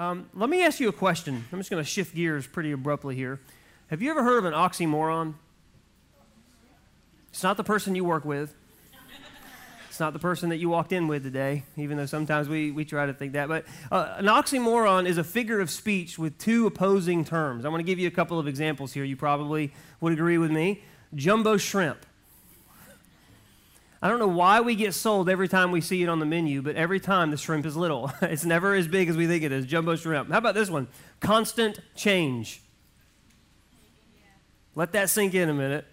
Um, let me ask you a question. I'm just going to shift gears pretty abruptly here. Have you ever heard of an oxymoron? It's not the person you work with. It's not the person that you walked in with today, even though sometimes we, we try to think that. But uh, an oxymoron is a figure of speech with two opposing terms. I'm going to give you a couple of examples here. You probably would agree with me. Jumbo shrimp. I don't know why we get sold every time we see it on the menu, but every time the shrimp is little. it's never as big as we think it is. Jumbo shrimp. How about this one? Constant change. Let that sink in a minute.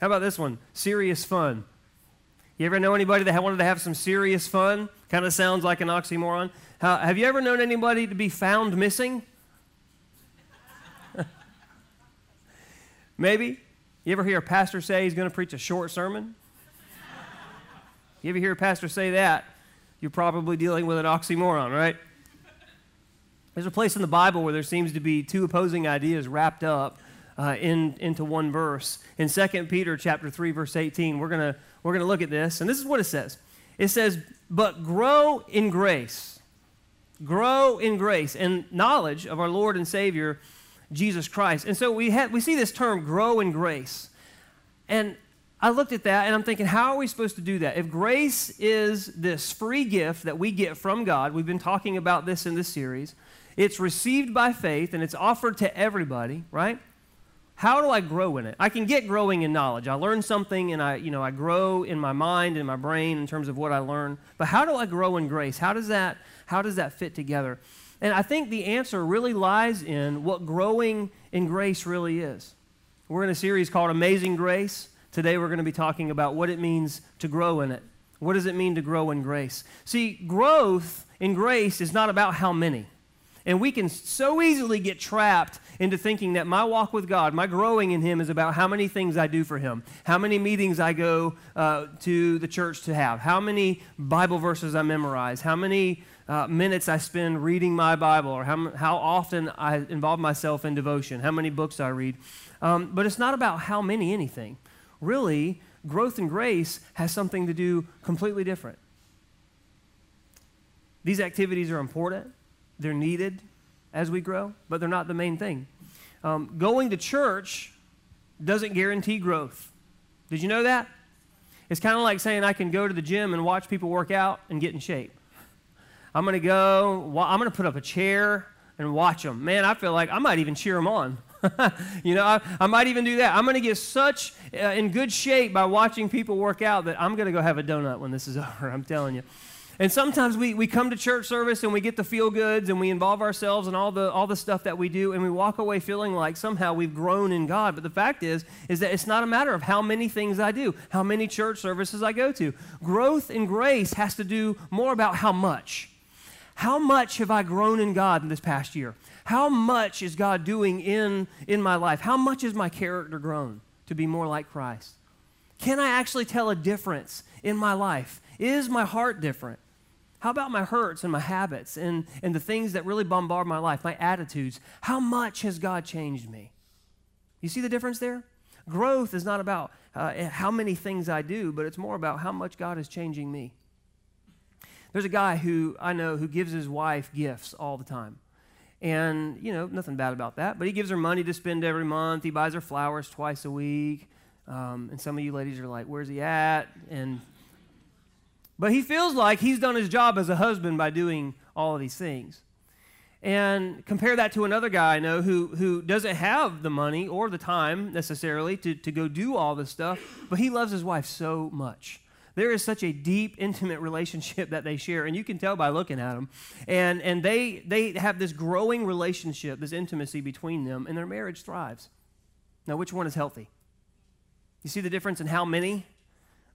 How about this one? Serious fun. You ever know anybody that wanted to have some serious fun? Kind of sounds like an oxymoron. How, have you ever known anybody to be found missing? Maybe. You ever hear a pastor say he's going to preach a short sermon? You ever hear a pastor say that? You're probably dealing with an oxymoron, right? There's a place in the Bible where there seems to be two opposing ideas wrapped up uh, in, into one verse. In 2 Peter chapter 3, verse 18, we're gonna we're gonna look at this, and this is what it says. It says, But grow in grace. Grow in grace and knowledge of our Lord and Savior, Jesus Christ. And so we, have, we see this term, grow in grace. And I looked at that and I'm thinking, how are we supposed to do that? If grace is this free gift that we get from God, we've been talking about this in this series, it's received by faith and it's offered to everybody, right? How do I grow in it? I can get growing in knowledge. I learn something and I, you know, I grow in my mind and my brain in terms of what I learn. But how do I grow in grace? How does that how does that fit together? And I think the answer really lies in what growing in grace really is. We're in a series called Amazing Grace. Today we're going to be talking about what it means to grow in it. What does it mean to grow in grace? See, growth in grace is not about how many. And we can so easily get trapped into thinking that my walk with God, my growing in Him, is about how many things I do for Him, how many meetings I go uh, to the church to have, how many Bible verses I memorize, how many uh, minutes I spend reading my Bible, or how, how often I involve myself in devotion, how many books I read. Um, but it's not about how many anything really, growth and grace has something to do completely different. These activities are important, they're needed as we grow, but they're not the main thing. Um, going to church doesn't guarantee growth. Did you know that? It's kind of like saying I can go to the gym and watch people work out and get in shape. I'm going to go, I'm going to put up a chair and watch them. Man, I feel like I might even cheer them on. you know, I, I, might even do that. I'm going to get such uh, in good shape by watching people work out that I'm going to go have a donut when this is over. I'm telling you. And sometimes we, we come to church service and we get the feel goods and we involve ourselves in all the, all the stuff that we do and we walk away feeling like somehow we've grown in God. But the fact is, is that it's not a matter of how many things I do, how many church services I go to. Growth in grace has to do more about how much. How much have I grown in God in this past year? How much is God doing in, in my life? How much has my character grown to be more like Christ? Can I actually tell a difference in my life? Is my heart different? How about my hurts and my habits and, and the things that really bombard my life, my attitudes? How much has God changed me? You see the difference there? Growth is not about uh, how many things I do, but it's more about how much God is changing me. There's a guy who I know who gives his wife gifts all the time. And, you know, nothing bad about that. But he gives her money to spend every month. He buys her flowers twice a week. Um, and some of you ladies are like, where's he at? And, but he feels like he's done his job as a husband by doing all of these things. And compare that to another guy I know who, who doesn't have the money or the time necessarily to, to go do all this stuff, but he loves his wife so much. There is such a deep, intimate relationship that they share, and you can tell by looking at them. And, and they, they have this growing relationship, this intimacy between them, and their marriage thrives. Now, which one is healthy? You see the difference in how many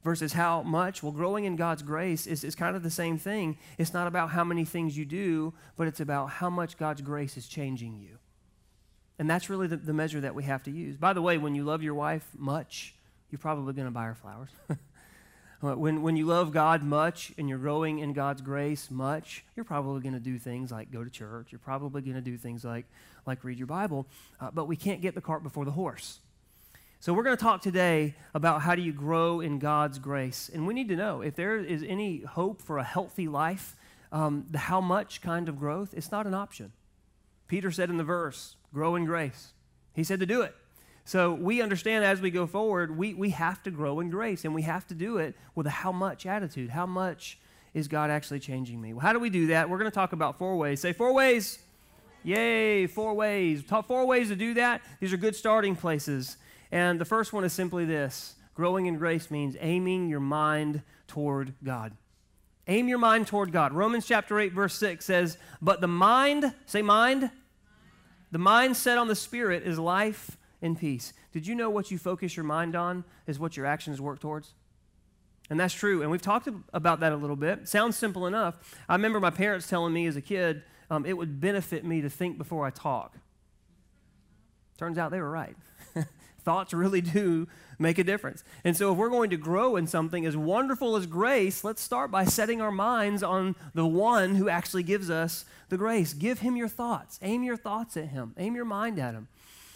versus how much? Well, growing in God's grace is, is kind of the same thing. It's not about how many things you do, but it's about how much God's grace is changing you. And that's really the, the measure that we have to use. By the way, when you love your wife much, you're probably going to buy her flowers. When, when you love God much and you're growing in God's grace much, you're probably going to do things like go to church. You're probably going to do things like, like read your Bible. Uh, but we can't get the cart before the horse. So we're going to talk today about how do you grow in God's grace. And we need to know if there is any hope for a healthy life um, the how much kind of growth, it's not an option. Peter said in the verse, grow in grace. He said to do it. So we understand as we go forward, we, we have to grow in grace and we have to do it with a how much attitude. How much is God actually changing me? Well, how do we do that? We're going to talk about four ways. Say four ways. Yay, four ways. Talk four ways to do that. These are good starting places. And the first one is simply this growing in grace means aiming your mind toward God. Aim your mind toward God. Romans chapter 8, verse 6 says, But the mind, say mind, the mind set on the Spirit is life and peace. Did you know what you focus your mind on is what your actions work towards? And that's true. And we've talked about that a little bit. Sounds simple enough. I remember my parents telling me as a kid um, it would benefit me to think before I talk. Turns out they were right. Thoughts really do make a difference. And so, if we're going to grow in something as wonderful as grace, let's start by setting our minds on the one who actually gives us the grace. Give him your thoughts. Aim your thoughts at him. Aim your mind at him.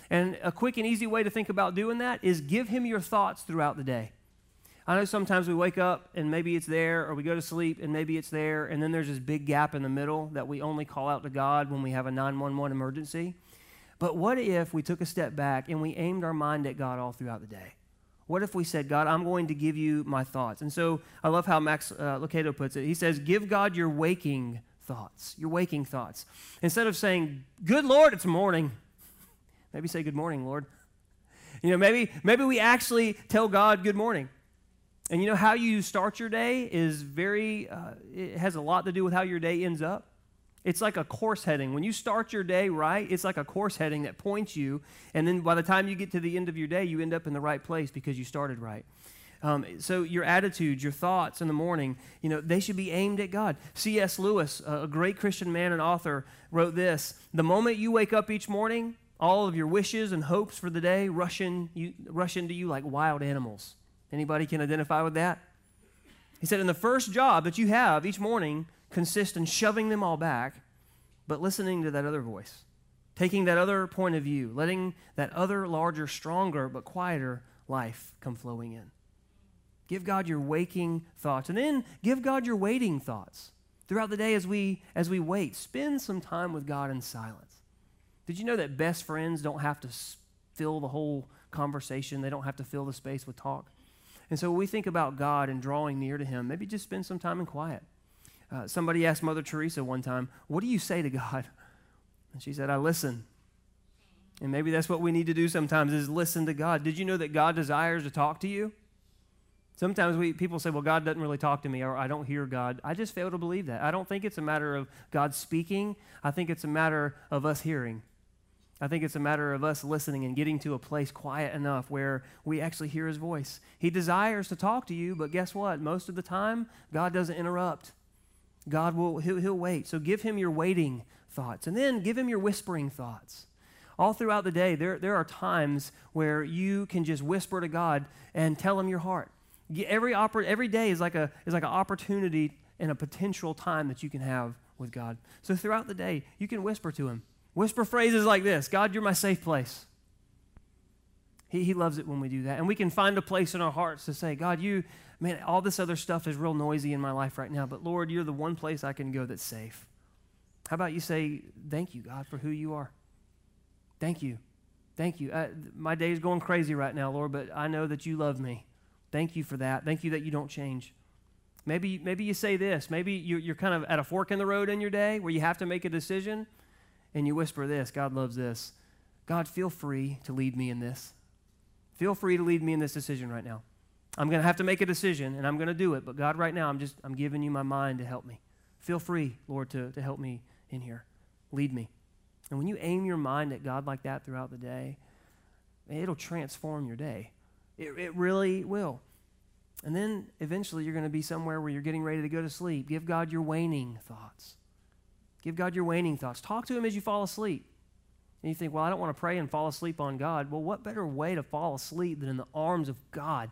And a quick and easy way to think about doing that is give him your thoughts throughout the day. I know sometimes we wake up and maybe it's there, or we go to sleep and maybe it's there, and then there's this big gap in the middle that we only call out to God when we have a 911 emergency. But what if we took a step back and we aimed our mind at God all throughout the day? What if we said, God, I'm going to give you my thoughts? And so I love how Max uh, Lucado puts it. He says, Give God your waking thoughts, your waking thoughts. Instead of saying, Good Lord, it's morning, maybe say, Good morning, Lord. You know, maybe, maybe we actually tell God good morning. And you know how you start your day is very, uh, it has a lot to do with how your day ends up. It's like a course heading. When you start your day right, it's like a course heading that points you. And then by the time you get to the end of your day, you end up in the right place because you started right. Um, so your attitudes, your thoughts in the morning, you know, they should be aimed at God. C.S. Lewis, a great Christian man and author, wrote this: The moment you wake up each morning, all of your wishes and hopes for the day rush, in, you, rush into you like wild animals. Anybody can identify with that? He said, In the first job that you have each morning consists in shoving them all back, but listening to that other voice, taking that other point of view, letting that other larger, stronger, but quieter life come flowing in. Give God your waking thoughts, and then give God your waiting thoughts. Throughout the day as we as we wait, spend some time with God in silence. Did you know that best friends don't have to fill the whole conversation? They don't have to fill the space with talk. And so when we think about God and drawing near to Him, maybe just spend some time in quiet. Uh, somebody asked Mother Teresa one time, What do you say to God? And she said, I listen. And maybe that's what we need to do sometimes is listen to God. Did you know that God desires to talk to you? Sometimes we, people say, well, God doesn't really talk to me, or I don't hear God. I just fail to believe that. I don't think it's a matter of God speaking. I think it's a matter of us hearing. I think it's a matter of us listening and getting to a place quiet enough where we actually hear his voice. He desires to talk to you, but guess what? Most of the time, God doesn't interrupt. God will he'll, he'll wait. So give him your waiting thoughts and then give him your whispering thoughts. All throughout the day, there, there are times where you can just whisper to God and tell him your heart. Every, every day is like, a, is like an opportunity and a potential time that you can have with God. So throughout the day, you can whisper to him. Whisper phrases like this God, you're my safe place. He, he loves it when we do that. And we can find a place in our hearts to say, God, you, man, all this other stuff is real noisy in my life right now, but Lord, you're the one place I can go that's safe. How about you say, Thank you, God, for who you are? Thank you. Thank you. Uh, my day is going crazy right now, Lord, but I know that you love me. Thank you for that. Thank you that you don't change. Maybe, maybe you say this. Maybe you're, you're kind of at a fork in the road in your day where you have to make a decision and you whisper this God loves this. God, feel free to lead me in this. Feel free to lead me in this decision right now. I'm going to have to make a decision and I'm going to do it, but God, right now, I'm just, I'm giving you my mind to help me. Feel free, Lord, to, to help me in here. Lead me. And when you aim your mind at God like that throughout the day, it'll transform your day. It, it really will. And then eventually you're going to be somewhere where you're getting ready to go to sleep. Give God your waning thoughts. Give God your waning thoughts. Talk to Him as you fall asleep. And you think, well, I don't want to pray and fall asleep on God. Well, what better way to fall asleep than in the arms of God?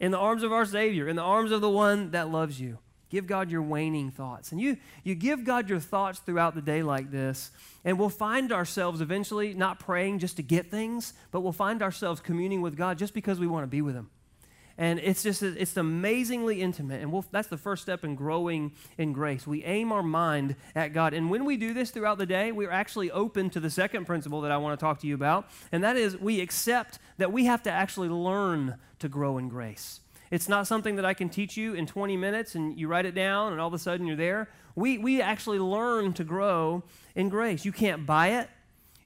In the arms of our Savior, in the arms of the one that loves you. Give God your waning thoughts. And you, you give God your thoughts throughout the day like this, and we'll find ourselves eventually not praying just to get things, but we'll find ourselves communing with God just because we want to be with Him. And it's just, it's amazingly intimate. And we'll, that's the first step in growing in grace. We aim our mind at God. And when we do this throughout the day, we're actually open to the second principle that I want to talk to you about. And that is we accept that we have to actually learn to grow in grace. It's not something that I can teach you in 20 minutes and you write it down and all of a sudden you're there. We, we actually learn to grow in grace. You can't buy it.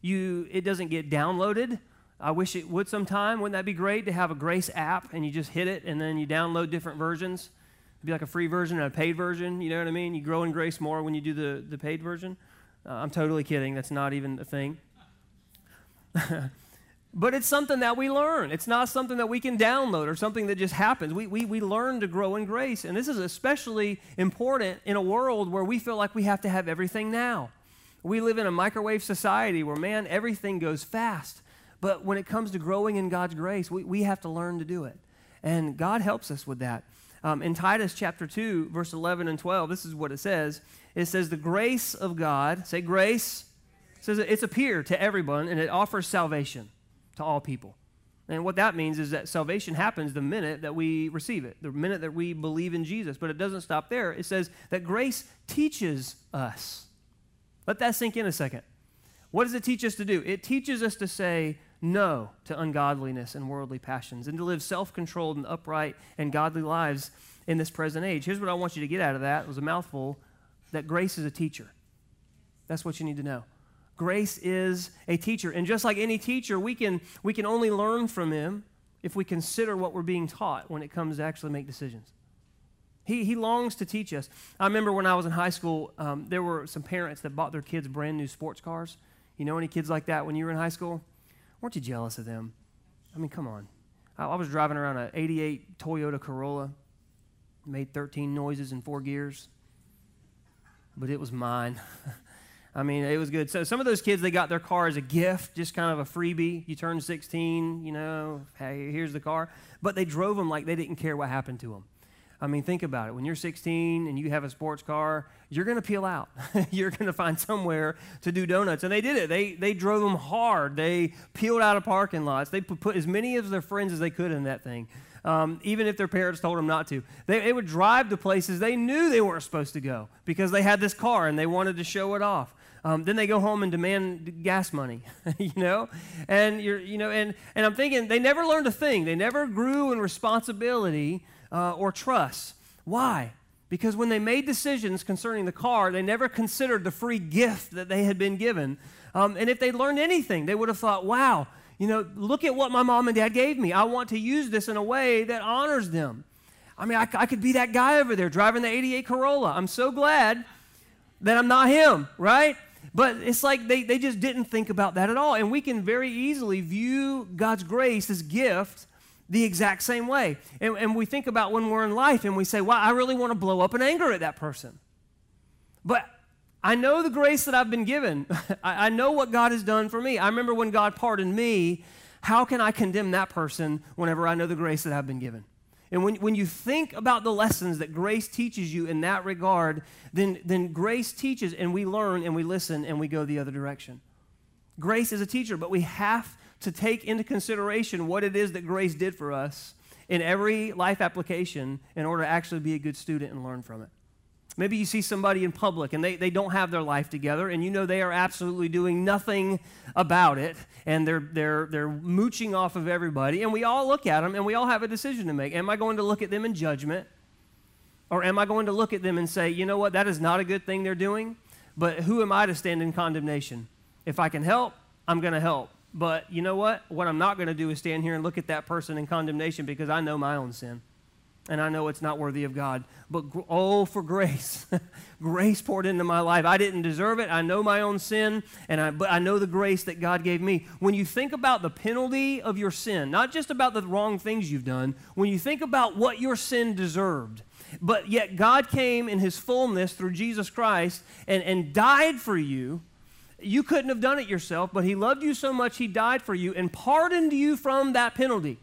You, it doesn't get downloaded. I wish it would sometime. Wouldn't that be great to have a Grace app and you just hit it and then you download different versions? It'd be like a free version and a paid version. You know what I mean? You grow in grace more when you do the, the paid version. Uh, I'm totally kidding. That's not even a thing. but it's something that we learn. It's not something that we can download or something that just happens. We, we, we learn to grow in grace. And this is especially important in a world where we feel like we have to have everything now. We live in a microwave society where, man, everything goes fast. But when it comes to growing in God's grace, we, we have to learn to do it. And God helps us with that. Um, in Titus chapter 2, verse 11 and 12, this is what it says. It says, The grace of God, say grace, says it's appeared to everyone and it offers salvation to all people. And what that means is that salvation happens the minute that we receive it, the minute that we believe in Jesus. But it doesn't stop there. It says that grace teaches us. Let that sink in a second. What does it teach us to do? It teaches us to say, no to ungodliness and worldly passions and to live self controlled and upright and godly lives in this present age. Here's what I want you to get out of that it was a mouthful that grace is a teacher. That's what you need to know. Grace is a teacher. And just like any teacher, we can, we can only learn from him if we consider what we're being taught when it comes to actually make decisions. He, he longs to teach us. I remember when I was in high school, um, there were some parents that bought their kids brand new sports cars. You know any kids like that when you were in high school? Weren't you jealous of them? I mean, come on. I, I was driving around an 88 Toyota Corolla, made 13 noises in four gears, but it was mine. I mean, it was good. So some of those kids, they got their car as a gift, just kind of a freebie. You turn 16, you know, hey, here's the car. But they drove them like they didn't care what happened to them. I mean, think about it. When you're 16 and you have a sports car, you're going to peel out. you're going to find somewhere to do donuts. And they did it. They, they drove them hard. They peeled out of parking lots. They put, as many of their friends as they could in that thing, um, even if their parents told them not to. They, they would drive to places they knew they weren't supposed to go because they had this car and they wanted to show it off. Um, then they go home and demand gas money, you know, and you're, you know, and and I'm thinking they never learned a thing. They never grew in responsibility uh, or trust. Why? Because when they made decisions concerning the car, they never considered the free gift that they had been given. Um, and if they learned anything, they would have thought, wow, you know, look at what my mom and dad gave me. I want to use this in a way that honors them. I mean, I, I could be that guy over there driving the 88 Corolla. I'm so glad that I'm not him, right? But it's like they, they just didn't think about that at all. And we can very easily view God's grace as gift the exact same way. And, and we think about when we're in life and we say, well, I really want to blow up in anger at that person. But I know the grace that I've been given. I, I know what God has done for me. I remember when God pardoned me. How can I condemn that person whenever I know the grace that I've been given? And when, when you think about the lessons that grace teaches you in that regard, then, then grace teaches and we learn and we listen and we go the other direction. Grace is a teacher, but we have to take into consideration what it is that grace did for us in every life application in order to actually be a good student and learn from it. Maybe you see somebody in public and they, they don't have their life together and you know they are absolutely doing nothing about it and they're, they're, they're mooching off of everybody. And we all look at them and we all have a decision to make. Am I going to look at them in judgment? Or am I going to look at them and say, you know what, that is not a good thing they're doing, but who am I to stand in condemnation? If I can help, I'm going to help. But you know what? What I'm not going to do is stand here and look at that person in condemnation because I know my own sin. And I know it's not worthy of God. But oh, for grace. grace poured into my life. I didn't deserve it. I know my own sin, and I, but I know the grace that God gave me. When you think about the penalty of your sin, not just about the wrong things you've done, when you think about what your sin deserved, but yet God came in his fullness through Jesus Christ and, and died for you you couldn't have done it yourself, but He loved you so much, He died for you and pardoned you from that penalty.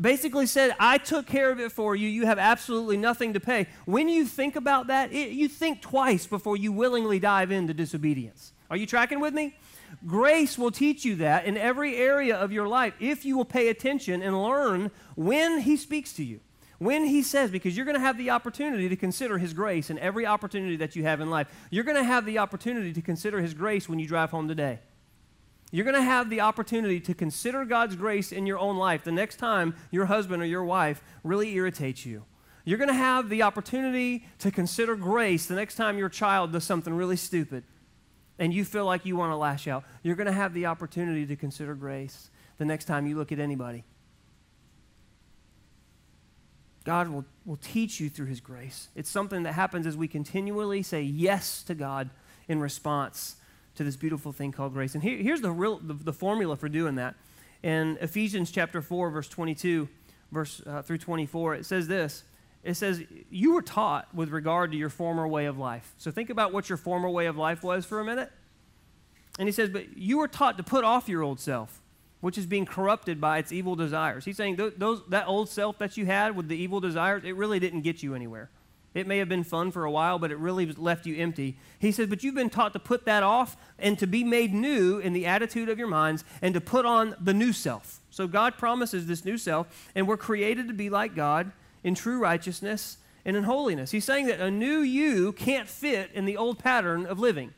Basically said, I took care of it for you. You have absolutely nothing to pay. When you think about that, it, you think twice before you willingly dive into disobedience. Are you tracking with me? Grace will teach you that in every area of your life if you will pay attention and learn when He speaks to you. When he says, because you're going to have the opportunity to consider his grace in every opportunity that you have in life, you're going to have the opportunity to consider his grace when you drive home today. You're going to have the opportunity to consider God's grace in your own life the next time your husband or your wife really irritates you. You're going to have the opportunity to consider grace the next time your child does something really stupid and you feel like you want to lash out. You're going to have the opportunity to consider grace the next time you look at anybody. God will, will teach you through His grace. It's something that happens as we continually say yes to God in response to this beautiful thing called grace. And here, here's the, real, the, the, formula for doing that. In Ephesians chapter 4, verse 22 verse, uh, through 24, it says this. It says, You were taught with regard to your former way of life. So think about what your former way of life was for a minute. And he says, But you were taught to put off your old self which is being corrupted by its evil desires. He's saying th- those, that old self that you had with the evil desires, it really didn't get you anywhere. It may have been fun for a while, but it really left you empty. He says, But you've been taught to put that off and to be made new in the attitude of your minds and to put on the new self. So God promises this new self, and we're created to be like God in true righteousness and in holiness. He's saying that a new you can't fit in the old pattern of living.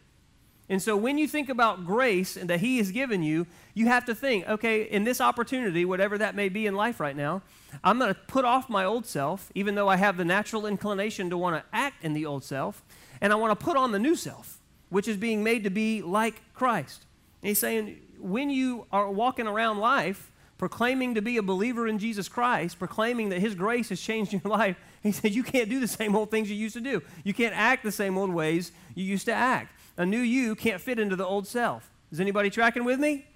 And so when you think about grace and that He has given you, you have to think, okay, in this opportunity, whatever that may be in life right now, I'm going to put off my old self, even though I have the natural inclination to want to act in the old self, and I want to put on the new self, which is being made to be like Christ. And he's saying, when you are walking around life, proclaiming to be a believer in Jesus Christ, proclaiming that His grace has changed your life, he said, you can't do the same old things you used to do. You can't act the same old ways you used to act a new you can't fit into the old self. Is anybody tracking with me?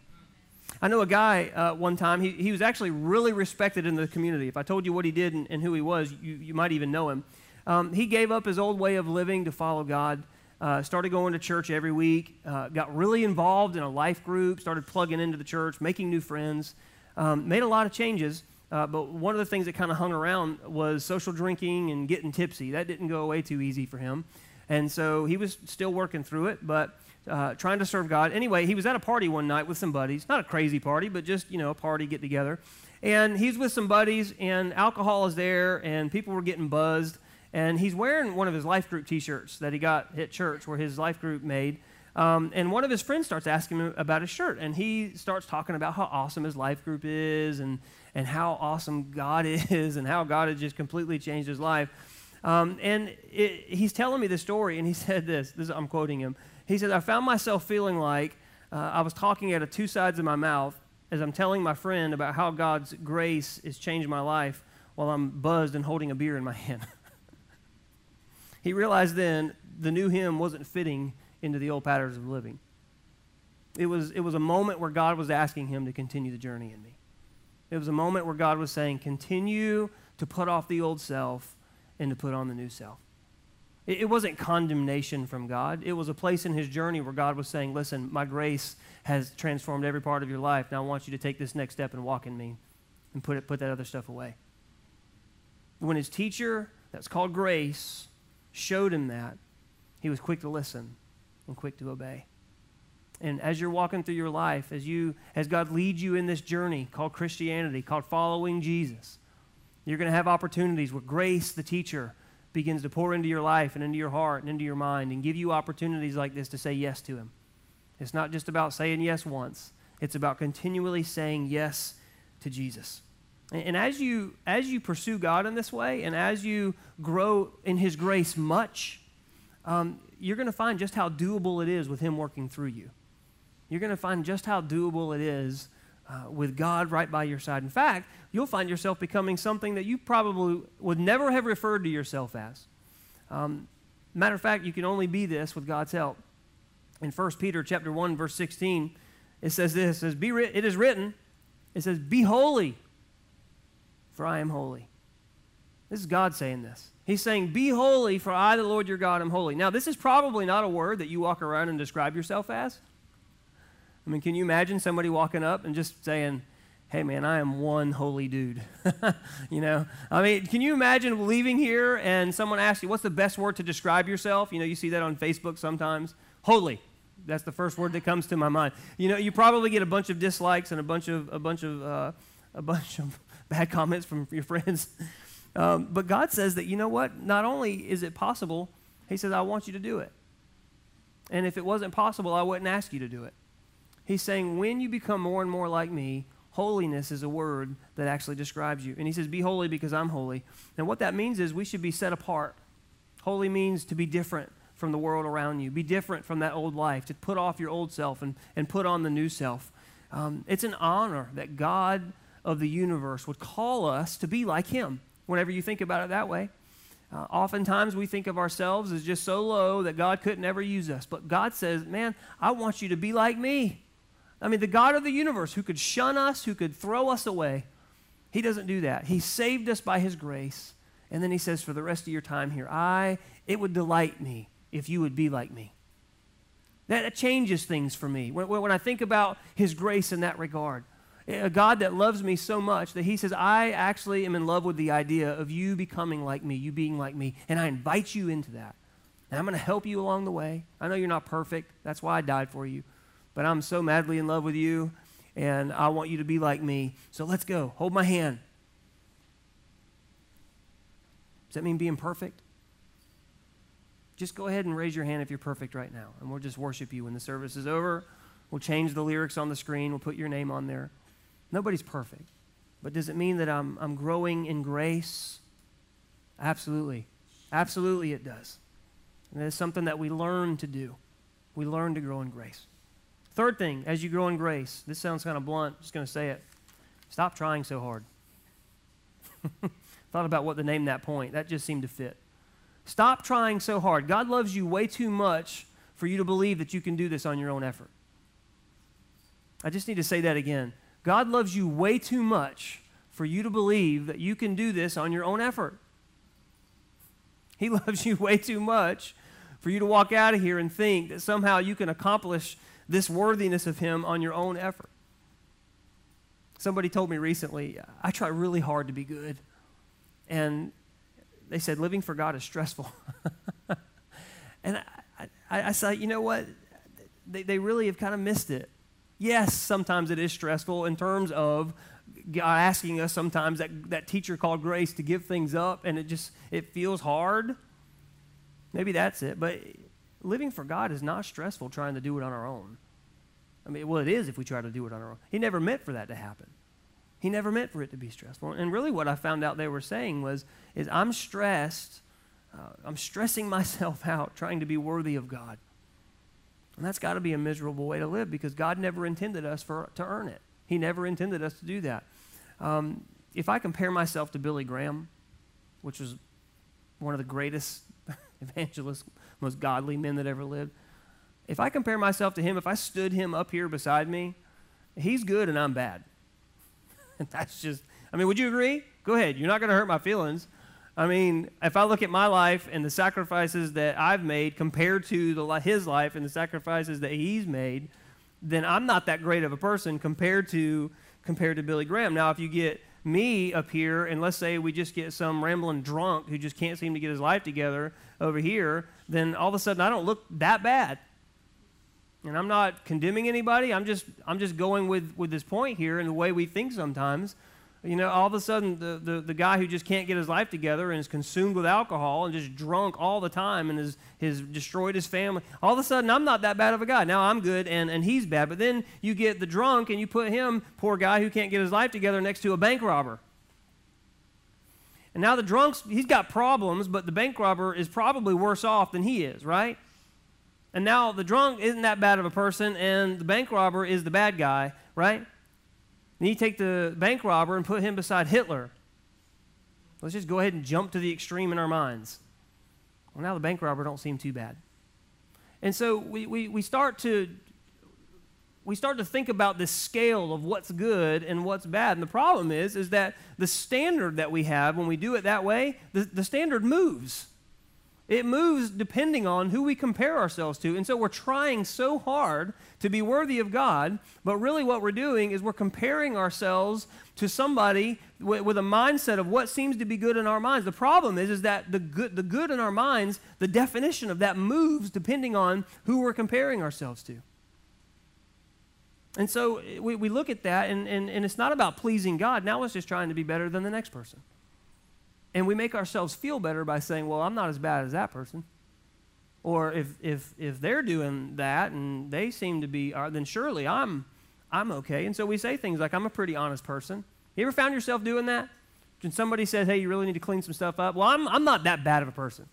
I know a guy uh, one time, he, he was actually really respected in the community. If I told you what he did and, and who he was, you, you might even know him. Um, he gave up his old way of living to follow God, uh, started going to church every week, uh, got really involved in a life group, started plugging into the church, making new friends, um, made a lot of changes. Uh, but one of the things that kind of hung around was social drinking and getting tipsy. That didn't go away too easy for him. And so he was still working through it, but uh, trying to serve God. Anyway, he was at a party one night with some buddies. Not a crazy party, but just, you know, a party get together. And he's with some buddies, and alcohol is there, and people were getting buzzed. And he's wearing one of his life group t shirts that he got at church, where his life group made. Um, and one of his friends starts asking him about his shirt, and he starts talking about how awesome his life group is, and, and how awesome God is, and how God has just completely changed his life. Um, and it, he's telling me the story, and he said this, this I'm quoting him. He said, I found myself feeling like uh, I was talking out of two sides of my mouth as I'm telling my friend about how God's grace has changed my life while I'm buzzed and holding a beer in my hand. he realized then the new him wasn't fitting into the old patterns of living. It was, it was a moment where God was asking him to continue the journey in me. It was a moment where God was saying, continue to put off the old self and to put on the new self. It, it wasn't condemnation from God. It was a place in his journey where God was saying, Listen, my grace has transformed every part of your life. Now I want you to take this next step and walk in me and put, it, put that other stuff away. When his teacher, that's called grace, showed him that, he was quick to listen and quick to obey. And as you're walking through your life, as you as God leads you in this journey called Christianity, called following Jesus, you're going to have opportunities where grace, the teacher, begins to pour into your life and into your heart and into your mind and give you opportunities like this to say yes to Him. It's not just about saying yes once, it's about continually saying yes to Jesus. And, as, you, as you pursue God in this way and as you grow in His grace much, um, you're going to find just how doable it is with Him working through you. You're going to find just how doable it is uh, with God right by your side. In fact, you'll find yourself becoming something that you probably would never have referred to yourself as. Um, matter of fact, you can only be this with God's help. In 1 Peter chapter 1, verse 16, it says this, it, says, be it is written, it says, Be holy, for I am holy. This is God saying this. He's saying, Be holy, for I, the Lord your God, am holy. Now, this is probably not a word that you walk around and describe yourself as. I mean, can you imagine somebody walking up and just saying, hey man, I am one holy dude. you know, I mean, can you imagine leaving here and someone asks you, what's the best word to describe yourself? You know, you see that on Facebook sometimes. Holy. That's the first word that comes to my mind. You know, you probably get a bunch of dislikes and a bunch of a bunch of uh, a bunch of bad comments from your friends. Um, but God says that, you know what? Not only is it possible, He says, I want you to do it. And if it wasn't possible, I wouldn't ask you to do it. He's saying, when you become more and more like me, holiness is a word that actually describes you. And He says, Be holy because I'm holy. And what that means is we should be set apart. Holy means to be different from the world around you, be different from that old life, to put off your old self and, and put on the new self. Um, it's an honor that God of the universe would call us to be like Him, whenever you think about it that way. Uh, oftentimes we think of ourselves as just so low that God couldn't ever use us. But God says, Man, I want you to be like me. I mean, the God of the universe who could shun us, who could throw us away, He doesn't do that. He saved us by His grace. And then He says, For the rest of your time here, I, it would delight me if you would be like me. That, that changes things for me. When, when I think about His grace in that regard, eh, a God that loves me so much that He says, I actually am in love with the idea of you becoming like me, you being like me, and I invite you into that. And I'm going to help you along the way. I know you're not perfect. That's why I died for you. But I'm so madly in love with you, and I want you to be like me. So let's go. Hold my hand. Does that mean being perfect? just go ahead and raise your hand if you're perfect right now, and we'll just worship you when the service is over. We'll change the lyrics on the screen, we'll put your name on there. Nobody's perfect. But does it mean that I'm, I'm growing in grace? Absolutely. Absolutely, it does. And it's something that we learn to do. We learn to grow in grace. Third thing, as you grow in grace, this sounds kind of blunt, just going to say it. Stop trying so hard. Thought about what to name that point. That just seemed to fit. Stop trying so hard. God loves you way too much for you to believe that you can do this on your own effort. I just need to say that again. God loves you way too much for you to believe that you can do this on your own effort. He loves you way too much for you to walk out of here and think that somehow you can accomplish this worthiness of Him on your own effort. Somebody told me recently, I try really hard to be good. And they said living for God is stressful. and I, I, I said, you know what? They, they really have kind of missed it. Yes, sometimes it is stressful in terms of God asking us sometimes that, that teacher called grace to give things up and it just it feels hard. Maybe that's it. But living for God is not stressful trying to do it on our own. I mean, well, it is if we try to do it on our own. He never meant for that to happen. He never meant for it to be stressful. And really, what I found out they were saying was, is I'm stressed. Uh, I'm stressing myself out trying to be worthy of God. And that's got to be a miserable way to live because God never intended us for, to earn it. He never intended us to do that. Um, if I compare myself to Billy Graham, which was one of the greatest evangelists, most godly men that ever lived, if I compare myself to him, if I stood him up here beside me, he's good and I'm bad. That's just, I mean, would you agree? Go ahead. You're not going to hurt my feelings. I mean, if I look at my life and the sacrifices that I've made compared to the, his life and the sacrifices that he's made, then I'm not that great of a person compared to compared to Billy Graham. Now, if you get me up here, and let's say we just get some rambling drunk who just can't seem to get his life together over here, then all of a sudden I don't look that bad and I'm not condemning anybody. I'm just I'm just going with with this point here and the way we think sometimes. You know, all of a sudden the, the, the guy who just can't get his life together and is consumed with alcohol and just drunk all the time and has, has destroyed his family, all of a sudden I'm not that bad of a guy. Now I'm good and, and he's bad. But then you get the drunk and you put him, poor guy who can't get his life together, next to a bank robber. And now the drunk's, he's got problems, but the bank robber is probably worse off than he is, right? And now the drunk isn't that bad of a person, and the bank robber is the bad guy, right? And you take the bank robber and put him beside Hitler. Let's just go ahead and jump to the extreme in our minds. Well, now the bank robber don't seem too bad. And so we, we, we start to we start to think about this scale of what's good and what's bad. And the problem is, is that the standard that we have when we do it that way, the, the standard moves. It moves depending on who we compare ourselves to. And so we're trying so hard to be worthy of God, but really what we're doing is we're comparing ourselves to somebody with, with, a mindset of what seems to be good in our minds. The problem is, is that the good, the good in our minds, the definition of that moves depending on who we're comparing ourselves to. And so eh, we, we look at that, and, and, and it's not about pleasing God. Now it's just trying to be better than the next person. And we make ourselves feel better by saying, well, I'm not as bad as that person. Or if, if, if they're doing that and they seem to be, uh, then surely I'm, I'm okay. And so we say things like, I'm a pretty honest person. You ever found yourself doing that? When somebody says, hey, you really need to clean some stuff up, well, I'm, I'm not that bad of a person.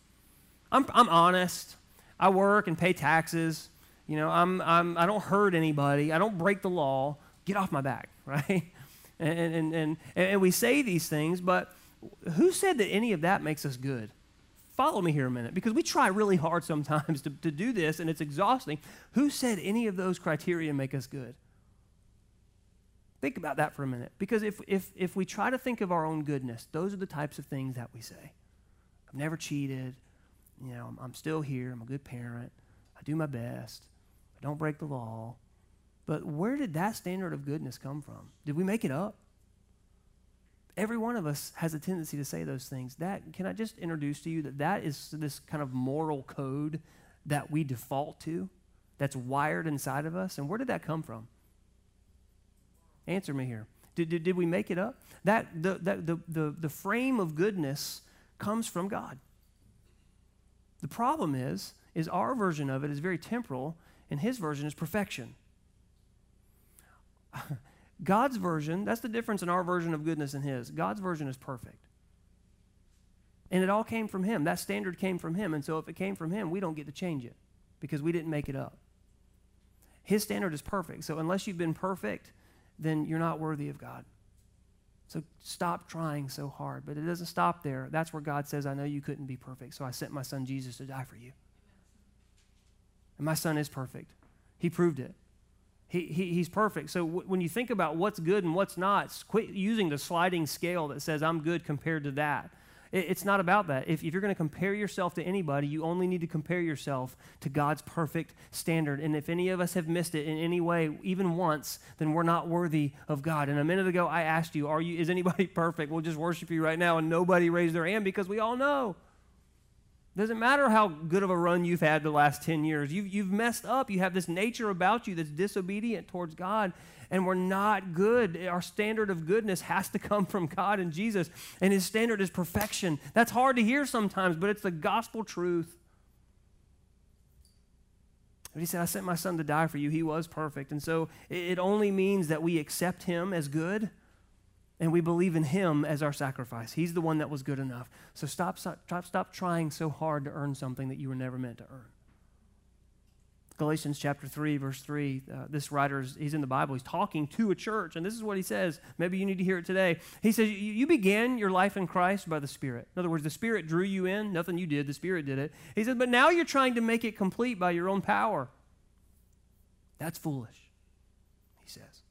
I'm, I'm honest. I work and pay taxes. You know, I'm, I'm, I don't hurt anybody. I don't break the law. Get off my back, right? And, and, and, and we say these things, but who said that any of that makes us good? Follow me here a minute, because we try really hard sometimes to, to do this, and it's exhausting. Who said any of those criteria make us good? Think about that for a minute. Because if, if, if we try to think of our own goodness, those are the types of things that we say. I've never cheated. You know, I'm, I'm still here. I'm a good parent. I do my best. I don't break the law. But where did that standard of goodness come from? Did we make it up? Every one of us has a tendency to say those things. That can I just introduce to you that that is this kind of moral code that we default to, that's wired inside of us. And where did that come from? Answer me here. Did, did, did we make it up? That, the, that, the, the, the frame of goodness comes from God. The problem is, is our version of it is very temporal, and his version is perfection. God's version, that's the difference in our version of goodness and his. God's version is perfect. And it all came from him. That standard came from him. And so if it came from him, we don't get to change it because we didn't make it up. His standard is perfect. So unless you've been perfect, then you're not worthy of God. So stop trying so hard. But it doesn't stop there. That's where God says, I know you couldn't be perfect, so I sent my son Jesus to die for you. And my son is perfect. He proved it. He, he, he's perfect. So w- when you think about what's good and what's not, quit using the sliding scale that says I'm good compared to that. It's not about that. If, if you're going to compare yourself to anybody, you only need to compare yourself to God's perfect standard. And if any of us have missed it in any way, even once, then we're not worthy of God. And a minute ago, I asked you, "Are you? Is anybody perfect?" We'll just worship you right now, and nobody raised their hand because we all know. Doesn't matter how good of a run you've had the last 10 years. You've, you've messed up. You have this nature about you that's disobedient towards God and we're not good. Our standard of goodness has to come from God and Jesus, and His standard is perfection. That's hard to hear sometimes, but it's the gospel truth. But he said, I sent my son to die for you. He was perfect. And so it only means that we accept him as good and we believe in him as our sacrifice. He's the one that was good enough. So stop, stop, stop trying so hard to earn something that you were never meant to earn. Galatians chapter 3, verse 3, uh, this writer, is, he's in the Bible. He's talking to a church, and this is what he says. Maybe you need to hear it today. He says, You began your life in Christ by the Spirit. In other words, the Spirit drew you in. Nothing you did, the Spirit did it. He says, But now you're trying to make it complete by your own power. That's foolish, he says.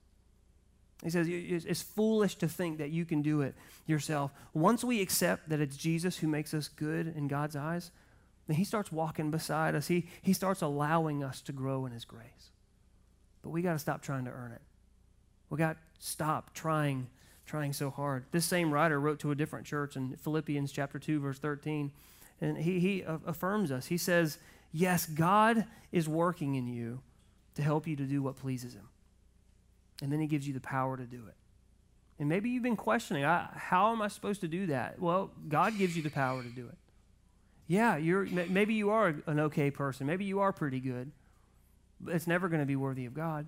He says, It's foolish to think that you can do it yourself. Once we accept that it's Jesus who makes us good in God's eyes, then he starts walking beside us. He, he starts allowing us to grow in his grace. But we got to stop trying to earn it. We got to stop trying, trying so hard. This same writer wrote to a different church in Philippians chapter 2, verse 13. And he, he affirms us. He says, Yes, God is working in you to help you to do what pleases him. And then he gives you the power to do it. And maybe you've been questioning, how am I supposed to do that? Well, God gives you the power to do it yeah, you're, maybe you are an okay person. Maybe you are pretty good. But it's never going to be worthy of God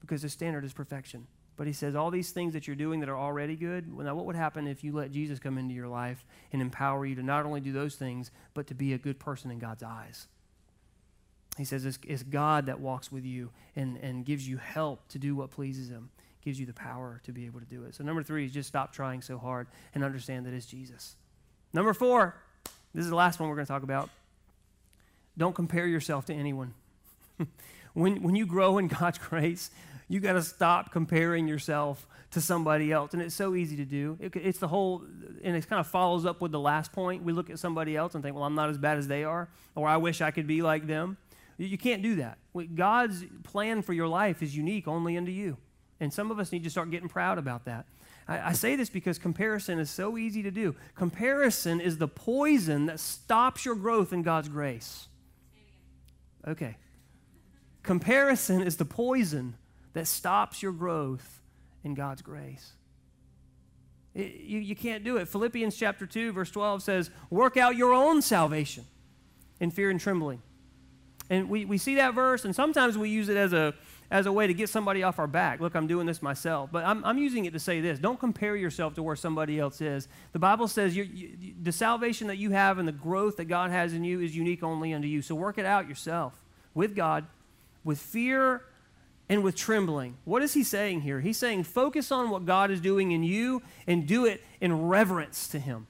because the standard is perfection. But he says, all these things that you're doing that are already good, well, now what would happen if you let Jesus come into your life and empower you to not only do those things, but to be a good person in God's eyes? He says, it's, it's God that walks with you and, and gives you help to do what pleases him, gives you the power to be able to do it. So, number three is just stop trying so hard and understand that it's Jesus. Number four, this is the last one we're going to talk about. Don't compare yourself to anyone. when, when you grow in God's grace, you got to stop comparing yourself to somebody else. And it's so easy to do. It, it's the whole, and it kind of follows up with the last point. We look at somebody else and think, well, I'm not as bad as they are, or I wish I could be like them. You can't do that. God's plan for your life is unique only unto you. And some of us need to start getting proud about that. I, say this because comparison is so easy to do. Comparison is the poison that stops your growth in God's grace. Okay. Comparison is the poison that stops your growth in God's grace. It, you, you can't do it. Philippians chapter 2, verse 12 says, Work out your own salvation in fear and trembling. And we, we see that verse, and sometimes we use it as a, as a way to get somebody off our back. Look, I'm doing this myself. But I'm, I'm using it to say this don't compare yourself to where somebody else is. The Bible says you, the salvation that you have and the growth that God has in you is unique only unto you. So work it out yourself with God, with fear and with trembling. What is he saying here? He's saying focus on what God is doing in you and do it in reverence to him.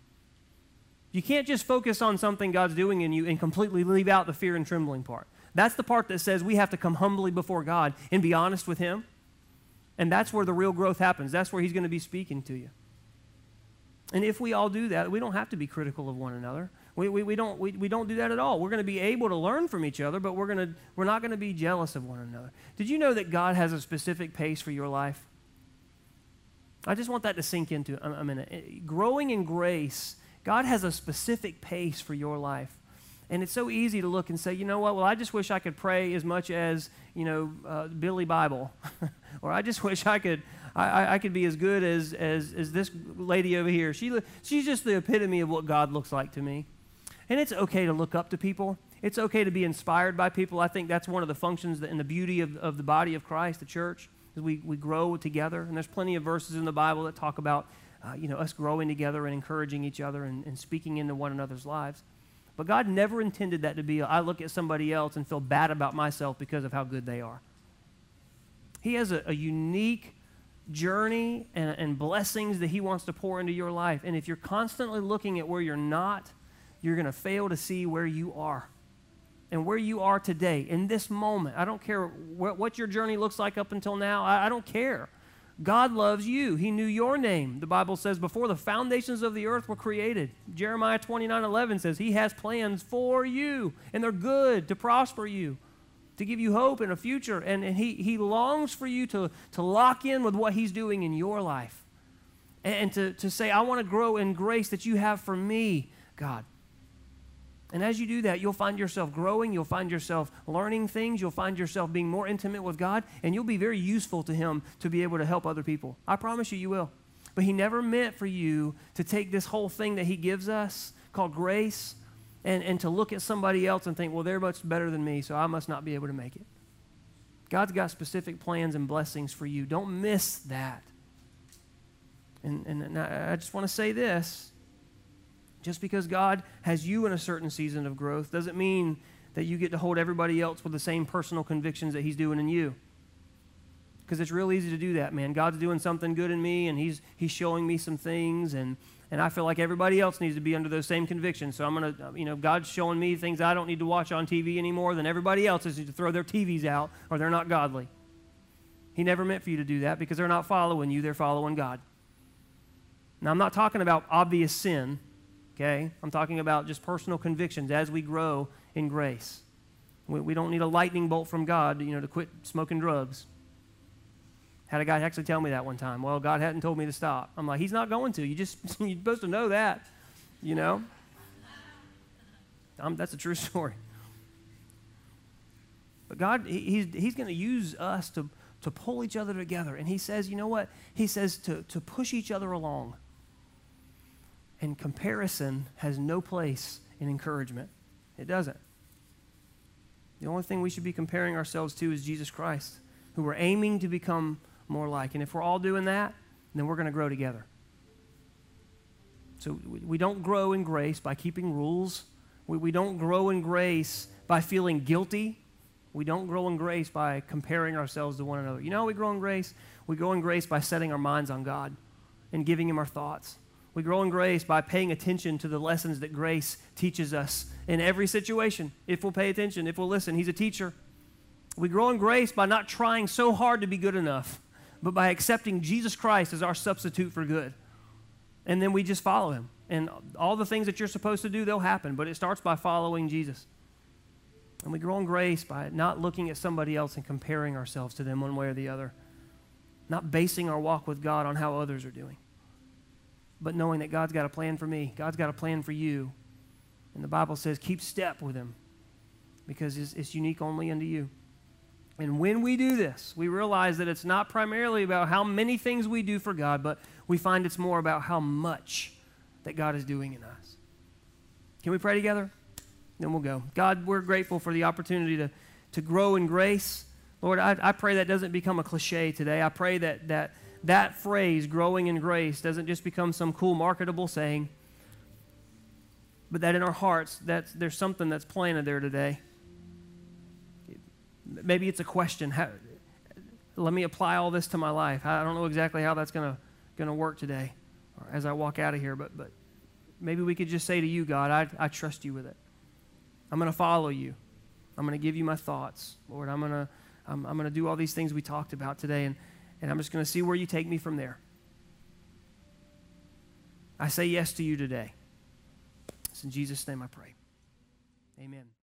You can't just focus on something God's doing in you and completely leave out the fear and trembling part. That's the part that says we have to come humbly before God and be honest with Him. And that's where the real growth happens. That's where He's going to be speaking to you. And if we all do that, we don't have to be critical of one another. We, we, we, don't, we, we don't do that at all. We're going to be able to learn from each other, but we're, to, we're not going to be jealous of one another. Did you know that God has a specific pace for your life? I just want that to sink into a, a minute. Growing in grace, God has a specific pace for your life. And it's so easy to look and say, you know what, well, I just wish I could pray as much as, you know, uh, Billy Bible. or I just wish I could, I, I could be as good as, as, as this lady over here. She, she's just the epitome of what God looks like to me. And it's okay to look up to people. It's okay to be inspired by people. I think that's one of the functions and the beauty of, of the body of Christ, the church, is we, we grow together. And there's plenty of verses in the Bible that talk about, uh, you know, us growing together and encouraging each other and, and speaking into one another's lives. But God never intended that to be a, I look at somebody else and feel bad about myself because of how good they are. He has a, a unique journey and, and blessings that He wants to pour into your life. And if you're constantly looking at where you're not, you're going to fail to see where you are and where you are today in this moment. I don't care what, what your journey looks like up until now, I, I don't care. God loves you. He knew your name. The Bible says before the foundations of the earth were created. Jeremiah 29 11 says, He has plans for you, and they're good to prosper you, to give you hope and a future. And, and he, he longs for you to, to lock in with what He's doing in your life and, and to, to say, I want to grow in grace that you have for me, God. And as you do that, you'll find yourself growing, you'll find yourself learning things, you'll find yourself being more intimate with God, and you'll be very useful to Him to be able to help other people. I promise you, you will. But He never meant for you to take this whole thing that He gives us called grace and, and to look at somebody else and think, well, they're much better than me, so I must not be able to make it. God's got specific plans and blessings for you. Don't miss that. And, and, I just want to say this just because God has you in a certain season of growth doesn't mean that you get to hold everybody else with the same personal convictions that He's doing in you. Because it's real easy to do that, man. God's doing something good in me, and He's, he's showing me some things, and, and I feel like everybody else needs to be under those same convictions. So I'm going to, uh, you know, God's showing me things I don't need to watch on TV anymore, then everybody else is to throw their TVs out, or they're not godly. He never meant for you to do that because they're not following you, they're following God. Now, I'm not talking about obvious sin okay? I'm talking about just personal convictions as we grow in grace. We, we don't need a lightning bolt from God, you know, to quit smoking drugs. Had a guy actually tell me that one time. Well, God hadn't told me to stop. I'm like, He's not going to. You just you're supposed to know that, you know. Um, that's a true story. But God, he, He's He's going to use us to to pull each other together, and He says, you know what? He says to to push each other along. And comparison has no place in encouragement. It doesn't. The only thing we should be comparing ourselves to is Jesus Christ, who we're aiming to become more like. And if we're all doing that, then we're going to grow together. So we don't grow in grace by keeping rules. We, we don't grow in grace by feeling guilty. We don't grow in grace by comparing ourselves to one another. You know we grow in grace? We grow in grace by setting our minds on God and giving Him our thoughts. We grow in grace by paying attention to the lessons that grace teaches us in every situation. If we'll pay attention, if we'll listen, He's a teacher. We grow in grace by not trying so hard to be good enough, but by accepting Jesus Christ as our substitute for good. And then we just follow Him. And all the things that you're supposed to do, they'll happen, but it starts by following Jesus. And we grow in grace by not looking at somebody else and comparing ourselves to them one way or the other, not basing our walk with God on how others are doing but knowing that God's got a plan for me, God's got a plan for you. And the Bible says, keep step with Him because it's, it's unique only unto you. And when we do this, we realize that it's not primarily about how many things we do for God, but we find it's more about how much that God is doing in us. Can we pray together? Then we'll go. God, we're grateful for the opportunity to, to grow in grace. Lord, I, I pray that doesn't become a cliche today. I pray that, that that phrase, growing in grace, doesn't just become some cool marketable saying, but that in our hearts, that's, there's something that's planted there today. Maybe it's a question. How, let me apply all this to my life. I don't know exactly how that's going to work today or as I walk out of here, but, but maybe we could just say to you, God, I, I trust you with it. I'm going to follow you. I'm going to give you my thoughts. Lord, I'm going to I'm, I'm going to do all these things we talked about today, and, and I'm just going to see where you take me from there. I say yes to you today. It's in Jesus' name I pray. Amen.